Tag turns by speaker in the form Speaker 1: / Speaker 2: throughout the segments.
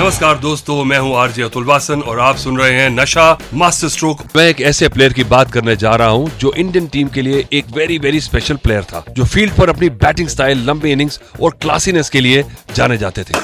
Speaker 1: नमस्कार दोस्तों मैं हूँ आरजे अतुल वासन और आप सुन रहे हैं नशा मास्टर स्ट्रोक। मैं एक ऐसे प्लेयर की बात करने जा रहा हूँ जो इंडियन टीम के लिए एक वेरी वेरी स्पेशल प्लेयर था जो फ़ील्ड पर अपनी बैटिंग स्टाइल लंबे इनिंग्स और क्लासीनेस के लिए जाने जाते थे।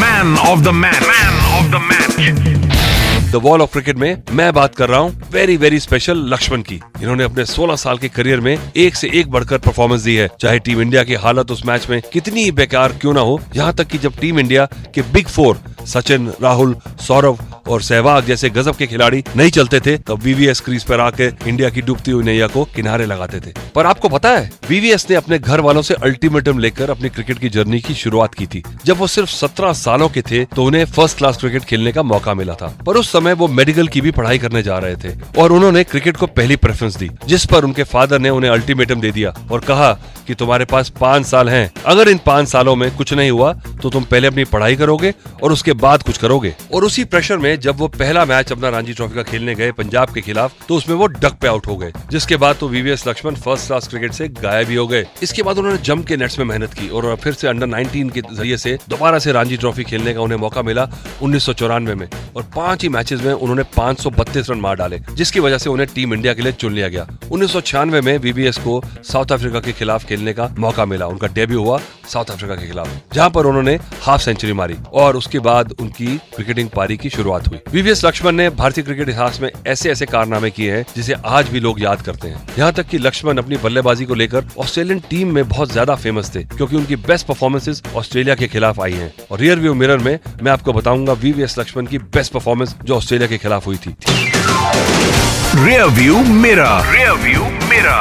Speaker 2: Man of the man man of the match
Speaker 1: the wall of cricket में मैं बात कर रहा हूँ वेरी वेरी स्पेशल लक्ष्मण की। इन्होंने अपने 16 साल के करियर में एक से एक बढ़कर परफॉर्मेंस दी है। चाहे टीम इंडिया की हालत उस मैच में कितनी बेकार क्यों ना हो, यहाँ तक कि जब टीम इंडिया के बिग फोर सचिन, राहुल, सौरव और सहवाग जैसे गजब के खिलाड़ी नहीं चलते थे, तब वीवीएस क्रीज पर आके इंडिया की डूबती हुई नैया को किनारे लगाते थे। पर आपको पता है वीवीएस ने अपने घर वालों से अल्टीमेटम लेकर अपनी क्रिकेट की जर्नी की शुरुआत की थी। जब वो सिर्फ़ सत्रह सालों के थे तो उन्हें फ़र्स्ट क्लास क्रिकेट खेलने का मौका मिला था। पर उस समय वो मेडिकल की भी पढ़ाई करने जा रहे थे और उन्होंने क्रिकेट को पहली प्रेफरेंस दी, जिस पर उनके फादर ने उन्हें अल्टीमेटम दे दिया और कहा कि तुम्हारे पास पाँच साल हैं। अगर इन पाँच सालों में कुछ नहीं हुआ तो तुम पहले अपनी पढ़ाई करोगे और उसके बाद कुछ करोगे। और उसी प्रेशर में जब वो पहला मैच अपना रांची ट्रॉफी का खेलने गए पंजाब के खिलाफ तो उसमें वो डक पे आउट हो गए, जिसके बाद तो VVS Laxman first class cricket से गायब ही हो गए। इसके बाद उन्होंने जम के नेट्स में मेहनत की और फिर से अंडर 19 के ज़रिए से दोबारा से रांची ट्रॉफी खेलने का उन्हें मौका मिला उन्नीस सौ चौरानवे में। और पाँच ही मैचेस में उन्होंने पाँच रन मार डाले, जिसकी वजह से उन्हें टीम इंडिया के लिए चुन लिया गया। उन्नीस सौ छियानवे में वीवीएस को साउथ अफ्रीका के खिलाफ खेलने का मौका मिला। उनका डेब्यू हुआ साउथ अफ्रीका के खिलाफ जहाँ पर उन्होंने हाफ़ सेंचुरी मारी और उसके बाद उनकी क्रिकेटिंग पारी की शुरुआत हुई। वीवीएस लक्ष्मण ने भारतीय क्रिकेट इतिहास में ऐसे ऐसे कारनामे किए हैं जिसे आज भी लोग याद करते हैं। यहाँ तक की लक्ष्मण अपनी बल्लेबाजी को लेकर ऑस्ट्रेलियन टीम में बहुत ज़्यादा फ़ेमस थे क्योंकि उनकी बेस्ट परफॉर्मेंसेज ऑस्ट्रेलिया के खिलाफ आई है। और रियर व्यू मिरर में मैं आपको बताऊँगा वीवीएस लक्ष्मण की बेस्ट परफॉर्मेंस जो ऑस्ट्रेलिया के खिलाफ हुई थी।
Speaker 2: रियर व्यू मेरा रियर व्यू मेरा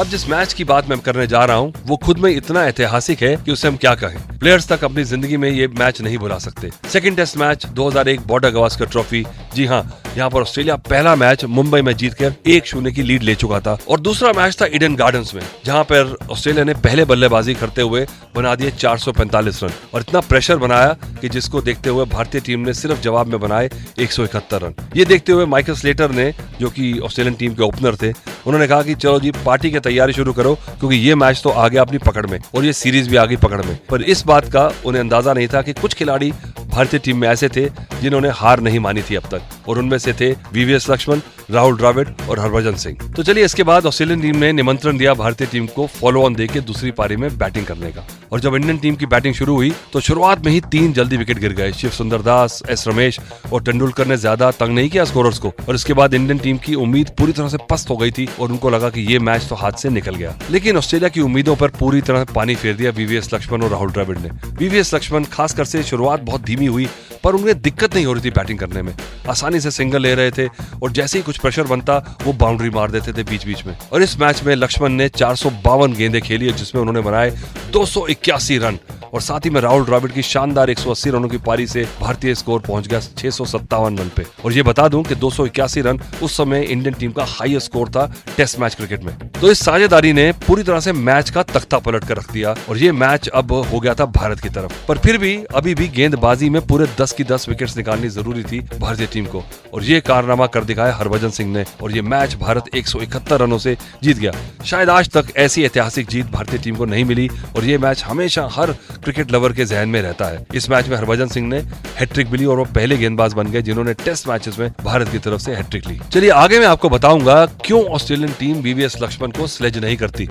Speaker 1: अब जिस मैच की बात मैं करने जा रहा हूँ, वो खुद में इतना ऐतिहासिक है कि उसे हम क्या कहें। प्लेयर्स तक अपनी ज़िंदगी में ये मैच नहीं भुला सकते। Second test match 2001 Border Gavaskar trophy. जी हाँ यहाँ पर ऑस्ट्रेलिया पहला मैच मुंबई में जीत कर एक शून्य की लीड ले चुका था। और दूसरा मैच था इडन गार्डन में, जहाँ पर ऑस्ट्रेलिया ने पहले बल्लेबाजी करते हुए बना दिए 445 रन। और इतना प्रेशर बनाया कि जिसको देखते हुए भारतीय टीम ने सिर्फ़ जवाब में बनाए एक सौ इकहत्तर रन। ये देखते हुए माइकल स्लेटर ने, जो कि ऑस्ट्रेलियन टीम के ओपनर थे, उन्होंने कहा कि चलो जी, पार्टी की तैयारी शुरू करो, क्योंकि ये मैच तो आ गया अपनी पकड़ में और ये सीरीज़ भी आ गई पकड़ में। पर इस बात का उन्हें अंदाज़ा नहीं था कि कुछ खिलाड़ी भारतीय टीम में ऐसे थे जिन्होंने हार नहीं मानी थी अब तक, और उनमें से थे वीवीएस लक्ष्मण राहुल द्राविड और हरभजन सिंह तो चलिए, इसके बाद ऑस्ट्रेलियन टीम ने निमंत्रण दिया भारतीय टीम को फॉलो ऑन देके दूसरी पारी में बैटिंग करने का। और जब इंडियन टीम की बैटिंग शुरू हुई तो शुरुआत में ही तीन जल्दी विकेट गिर गए। शिव सुंदर दास एस रमेश और तेंदुलकर ने ज़्यादा तंग नहीं किया स्कोरर्स को। और इसके बाद इंडियन टीम की उम्मीद पूरी तरह से पस्त हो गई थी और उनको लगा कि ये मैच तो हाथ से निकल गया। लेकिन ऑस्ट्रेलिया की उम्मीदों पर पूरी तरह पानी फेर दिया वीवीएस लक्ष्मण और राहुल द्रविड़ ने। वीवीएस लक्ष्मण खासकर से शुरुआत बहुत धीमी हुई, पर उन्हें दिक्कत नहीं हो रही थी बैटिंग करने में। आसानी से सिंगल ले रहे थे और जैसे ही कुछ प्रेशर बनता, वो बाउंड्री मार देते थे बीच बीच में। और इस मैच में लक्ष्मण ने चार सौ बावन गेंदे खेली जिसमें उन्होंने बनाए दो सौ इक्यासी रन। और साथ ही में राहुल द्राविड की शानदार 180 रनों की पारी से भारतीय स्कोर पहुँच गया छह सौ सत्तावन रन पे। और ये बता दूँ कि दो सौ इक्यासी रन उस समय इंडियन टीम का हाईएस्ट स्कोर था टेस्ट मैच क्रिकेट में। तो इस साझेदारी ने पूरी तरह से मैच का तख्ता पलट कर रख दिया और ये मैच अब हो गया था भारत की तरफ़। पर फिर भी अभी भी गेंदबाजी में पूरे दस की दस विकेट निकालनी ज़रूरी थी भारतीय टीम को। और ये कारनामा कर दिखाया हरभजन सिंह ने और ये मैच भारत एक सौ इकहत्तर रनों से जीत गया। शायद आज तक ऐसी ऐतिहासिक जीत भारतीय टीम को नहीं मिली और ये मैच हमेशा हर क्रिकेट लवर के जहन में रहता है। इस मैच में हरभजन सिंह ने हैट्रिक मिली और वो पहले गेंदबाज बन गए जिन्होंने टेस्ट मैचेस में भारत की तरफ़ से हैट्रिक ली। चलिए, आगे मैं आपको बताऊँगा, क्यों ऑस्ट्रेलियन टीम बीवीएस लक्ष्मण को स्लेज नहीं करती?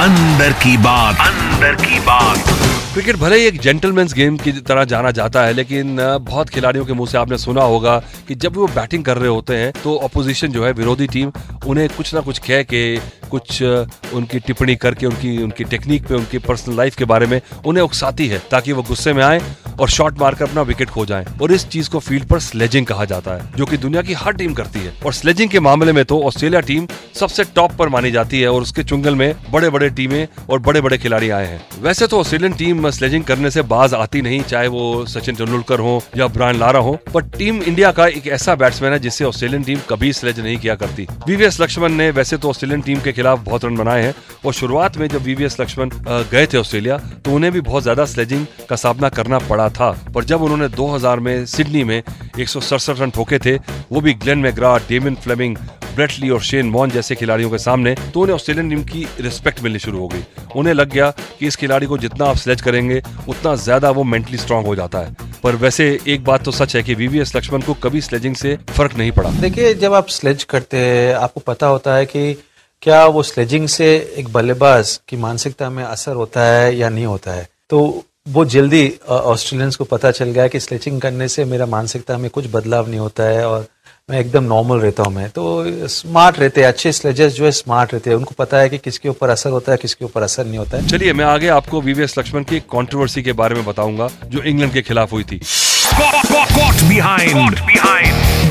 Speaker 2: अंदर की बात। अंदर की बात।
Speaker 1: क्रिकेट भले ही एक जेंटलमैन्स गेम की तरह जाना जाता है, लेकिन बहुत खिलाड़ियों के मुँह से आपने सुना होगा कि जब वो बैटिंग कर रहे होते हैं तो अपोजिशन जो है, विरोधी टीम उन्हें कुछ ना कुछ कह के, कुछ उनकी टिप्पणी करके, उनकी उनकी टेक्निक पे, उनकी पर्सनल लाइफ के बारे में उन्हें उकसाती है, ताकि वो गुस्से में आए और शॉट मारकर अपना विकेट खो जाए। और इस चीज़ को फ़ील्ड पर स्लेजिंग कहा जाता है, जो की दुनिया की हर टीम करती है। और स्लेजिंग के मामले में तो ऑस्ट्रेलिया टीम सबसे टॉप पर मानी जाती है और उसके चुंगल में बड़े बड़े टीमें और बड़े बड़े खिलाड़ी आए हैं। वैसे तो ऑस्ट्रेलियन टीम स्लेजिंग करने से बाज आती नहीं, चाहे वो सचिन तेंदुलकर हो या ब्रायन लारा हो, पर टीम इंडिया का एक ऐसा बैट्समैन है जिससे ऑस्ट्रेलियन टीम कभी स्लेज नहीं किया करती। वीवीएस लक्ष्मण ने वैसे तो ऑस्ट्रेलियन टीम के खिलाफ बहुत रन बनाए हैं और शुरुआत में जब वीवीएस लक्ष्मण गए थे ऑस्ट्रेलिया तो उन्हें भी बहुत ज़्यादा स्लेजिंग का सामना करना पड़ा था। पर जब उन्होंने 2000 में सिडनी में एक सौ सड़सठ रन ठोके थे, वो भी Glenn McGrath Damien Fleming Brett Lee और शेन मॉन जैसे खिलाड़ियों के सामने तो उन्हें ऑस्ट्रेलियन टीम की रिस्पेक्ट मिलनी शुरू हो गई। उन्हें लग गया कि इस खिलाड़ी को जितना आप स्लेज करेंगे, उतना ज़्यादा वो मेंटली स्ट्रांग हो जाता है। पर वैसे एक बात तो सच है कि वीवीएस लक्ष्मण को कभी स्लेजिंग से फ़र्क नहीं पड़ा।
Speaker 3: देखिए, जब आप स्लेज करते हैं, आपको पता होता है कि क्या वो स्लेजिंग से एक बल्लेबाज की मानसिकता में असर होता है या नहीं होता है? तो वो जल्दी ऑस्ट्रेलियंस को पता चल गया कि स्लेचिंग करने से मेरा मानसिकता में कुछ बदलाव नहीं होता है और मैं एकदम नॉर्मल रहता हूँ मैं। तो स्मार्ट रहते हैं अच्छे स्लेजर्स जो है स्मार्ट रहते हैं। उनको पता है कि किसके ऊपर असर होता है किसके ऊपर असर नहीं होता है।
Speaker 1: चलिए मैं आगे आपको वीवीएस लक्ष्मण की कंट्रोवर्सी के बारे में बताऊँगा जो इंग्लैंड के खिलाफ हुई थी।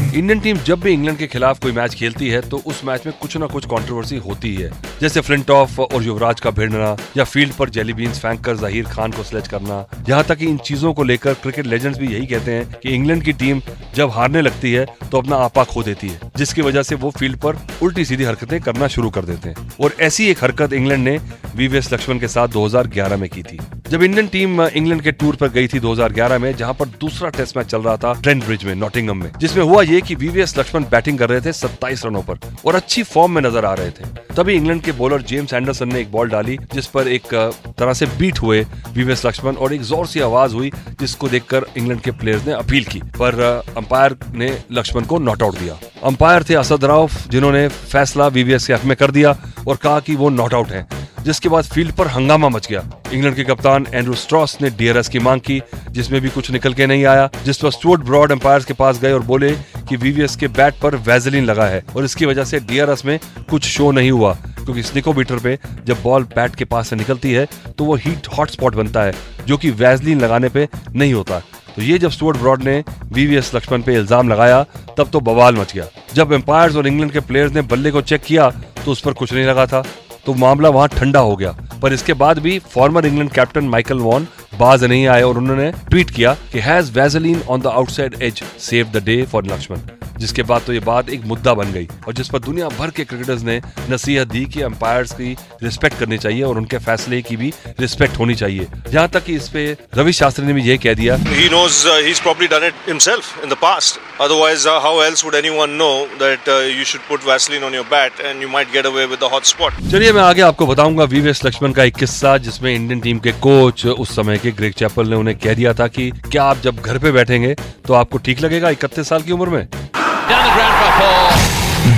Speaker 1: इंडियन टीम जब भी इंग्लैंड के खिलाफ कोई मैच खेलती है तो उस मैच में कुछ ना कुछ कंट्रोवर्सी होती है जैसे फ्लिंट ऑफ़ और युवराज का भिड़ना, या फ़ील्ड पर जेली बीन्स फेंक कर जहीर खान को स्लेज करना। यहाँ तक कि इन चीज़ों को लेकर क्रिकेट लेजेंड्स भी यही कहते हैं कि इंग्लैंड की टीम जब हारने लगती है तो अपना आपा खो देती है। जिसकी वजह से वो फ़ील्ड पर उल्टी सीधी हरकतें करना शुरू कर देते हैं। और ऐसी एक हरकत इंग्लैंड ने वीवीएस लक्ष्मण के साथ 2011 में की थी। जब इंडियन टीम इंग्लैंड के टूर पर गई थी 2011 में, जहाँ पर दूसरा टेस्ट मैच चल रहा था ट्रेंड ब्रिज में, नॉटिंगम में, जिसमें हुआ ये कि वीवीएस लक्ष्मण बैटिंग कर रहे थे 27 रनों पर और अच्छी फॉर्म में नज़र आ रहे थे। तभी इंग्लैंड के बॉलर जेम्स एंडरसन ने एक बॉल डाली, जिस पर एक तरह से बीट हुए वीवीएस लक्ष्मण और एक ज़ोर सी आवाज़ हुई, जिसको देखकर इंग्लैंड के प्लेयर्स ने अपील की। पर अंपायर ने लक्ष्मण को नॉट आउट दिया। अंपायर थे असद राउफ, जिन्होंने फैसला वीवीएस के हक में कर दिया और कहा कि वो नॉट आउट है। जिसके बाद फ़ील्ड पर हंगामा मच गया। इंग्लैंड के कप्तान एंड्रू स्ट्रॉस ने डीआरएस की मांग की, जिसमें भी कुछ निकल के नहीं आया, जिस पर स्टुअर्ट ब्रॉड एम्पायर के पास गए और बोले कि वीवीएस के बैट पर वैजलिन लगा है और इसकी वजह से डीआरएस में कुछ शो नहीं हुआ, क्योंकि स्निकोमीटर पे जब बॉल बैट के पास से निकलती है तो वो हीट हॉट स्पॉट बनता है, जो कि वैजलिन लगाने पे नहीं होता। तो ये जब स्टुअर्ट ब्रॉड ने वीवीएस लक्ष्मण पे इल्ज़ाम लगाया, तब तो बवाल मच गया। जब एम्पायर्स और इंग्लैंड के प्लेयर्स ने बल्ले को चेक किया तो उस पर कुछ नहीं लगा था। तो मामला वहाँ ठंडा हो गया। पर इसके बाद भी former England captain Michael Vaughan बाज नहीं आए और उन्होंने ट्वीट किया कि has Vaseline on the outside edge save the day for Laxman जिसके बाद तो ये बात एक मुद्दा बन गई और जिस पर दुनिया भर के क्रिकेटर्स ने नसीहत दी कि अंपायर्स की रिस्पेक्ट करनी चाहिए और उनके फैसले की भी रिस्पेक्ट होनी चाहिए। यहाँ तक कि इस पे रवि शास्त्री ने भी ये कह दिया।
Speaker 4: He knows uh, he's probably done it himself in the past. Otherwise uh, how else would anyone know that uh, you should put Vaseline on your bat and you might get away with the hot spot?
Speaker 1: चलिए मैं आगे आपको बताऊँगा VVS Lakshman का एक किस्सा जिसमें Indian team के कोच उस समय के ग्रेग चैपल ने उन्हें कह दिया था कि क्या आप जब घर पे बैठेंगे तो आपको ठीक लगेगा इकतीस साल की उम्र में?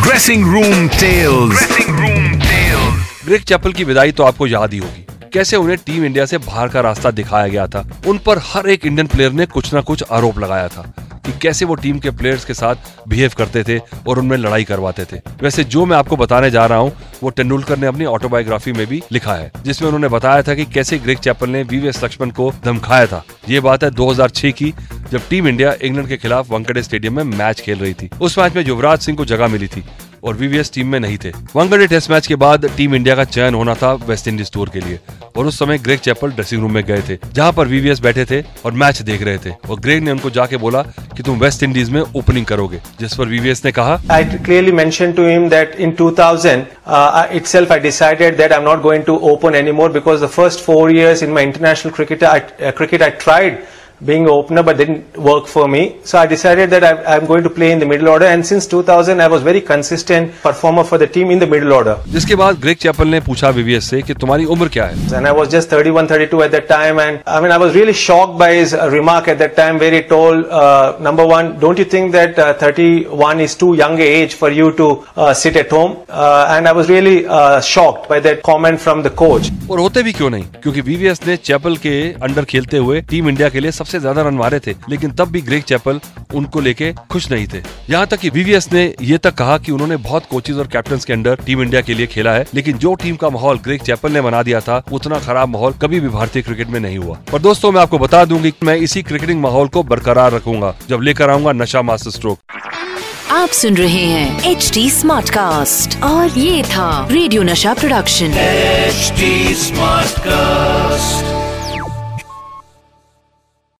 Speaker 2: Dressing room tales
Speaker 1: Greg Chappell की विदाई तो आपको याद ही होगी। कैसे उन्हें टीम इंडिया से बाहर का रास्ता दिखाया गया था उन पर हर एक इंडियन प्लेयर ने कुछ ना कुछ आरोप लगाया था कि कैसे वो टीम के प्लेयर्स के साथ बिहेव करते थे और उनमें लड़ाई करवाते थे। वैसे जो मैं आपको बताने जा रहा हूँ वो तेंदुलकर ने अपनी ऑटोबायोग्राफी में भी लिखा है जिसमें उन्होंने बताया था कि कैसे ग्रेग चैपल ने वीवीएस लक्ष्मण को धमकाया था। ये बात है 2006 की जब टीम इंडिया इंग्लैंड के खिलाफ वानखेड़े स्टेडियम में मैच खेल रही थी। उस मैच में युवराज सिंह को जगह मिली थी और वीवीएस टीम में नहीं थे। वानखेड़े टेस्ट मैच के बाद टीम इंडिया का चयन होना था वेस्ट इंडीज टूर के लिए और उस समय ग्रेग चैपल ड्रेसिंग रूम में गए थे जहाँ पर वीवीएस बैठे थे और मैच देख रहे थे और ग्रेग ने उनको जाके बोला कि तुम वेस्ट इंडीज में ओपनिंग करोगे जिस पर वीवीएस ने कहा
Speaker 5: I clearly mentioned to him that in 2000 uh, itself I decided that I'm not going to open anymore because the first four years in my international cricket I, uh, cricket I tried being opener but didn't work for me. So I decided that I, I'm going to play in the middle order and since 2000 I was very consistent performer for the team in the middle order.
Speaker 1: जिसके बाद Greg Chappell ने पूछा VVS से कि तुम्हारी उम्र क्या है
Speaker 5: And I was just 31, 32 at that time and I mean I was really shocked by his uh, remark at that time where he told, uh, number one, don't you think that uh, 31 is too young a age for you to uh, sit at home? Uh, and I was really uh, shocked by that comment from the coach.
Speaker 1: और होते भी क्यों नहीं क्योंकि VVS ने chapel के under खेलते हुए टीम इंडिया के लिए सबसे सबसे ज़्यादा रन मारे थे लेकिन तब भी ग्रेग चैपल उनको लेके खुश नहीं थे। यहाँ तक कि वीवीएस ने ये तक कहा कि उन्होंने बहुत कोचेज और कैप्टन के अंडर टीम इंडिया के लिए खेला है लेकिन जो टीम का माहौल ग्रेग चैपल ने बना दिया था उतना खराब माहौल कभी भी भारतीय क्रिकेट में नहीं हुआ। पर दोस्तों मैं आपको बता दूँगी मैं इसी क्रिकेटिंग माहौल को बरकरार रखूँगा जब लेकर आऊँगा नशा मास्टर स्ट्रोक
Speaker 6: आप सुन रहे हैं एच डी स्मार्ट कास्ट और ये था रेडियो नशा प्रोडक्शन
Speaker 7: HD Smartcast.